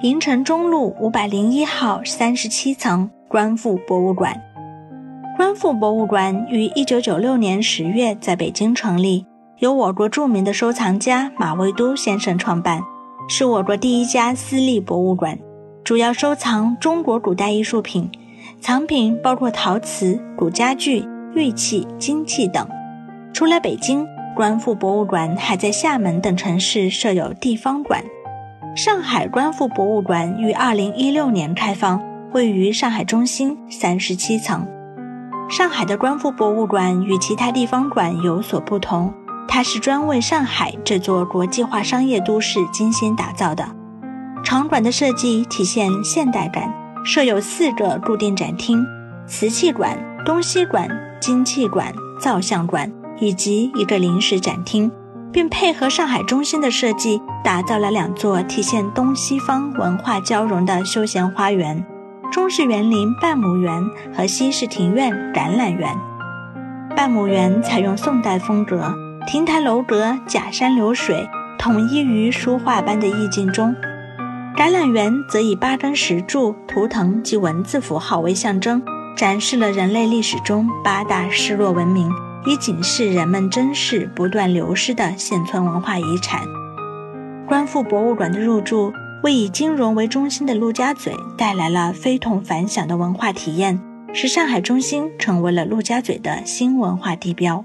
银城中路五百零一号三十七层官复博物馆。官复博物馆于一九九六年十月在北京成立，由我国著名的收藏家马未都先生创办，是我国第一家私立博物馆，主要收藏中国古代艺术品，藏品包括陶瓷、古家具、玉器、金器等。除了北京，官复博物馆还在厦门等城市设有地方馆。上海官复博物馆于二零一六年开放，位于上海中心三十七层。上海的官复博物馆与其他地方馆有所不同，它是专为上海这座国际化商业都市精心打造的。场馆的设计体现现代感，设有四个固定展厅：瓷器馆、东西馆、金器馆、造像馆，以及一个临时展厅，并配合上海中心的设计，打造了两座体现东西方文化交融的休闲花园。中式园林半亩园和西式庭院橄榄园。半亩园采用宋代风格，亭台楼阁、假山流水，统一于书画般的意境中。橄榄园则以八根石柱、图腾及文字符号为象征，展示了人类历史中八大失落文明，以警示人们珍视不断流失的现存文化遗产。观复博物馆的入驻。为以金融为中心的陆家嘴带来了非同凡响的文化体验，使上海中心成为了陆家嘴的新文化地标。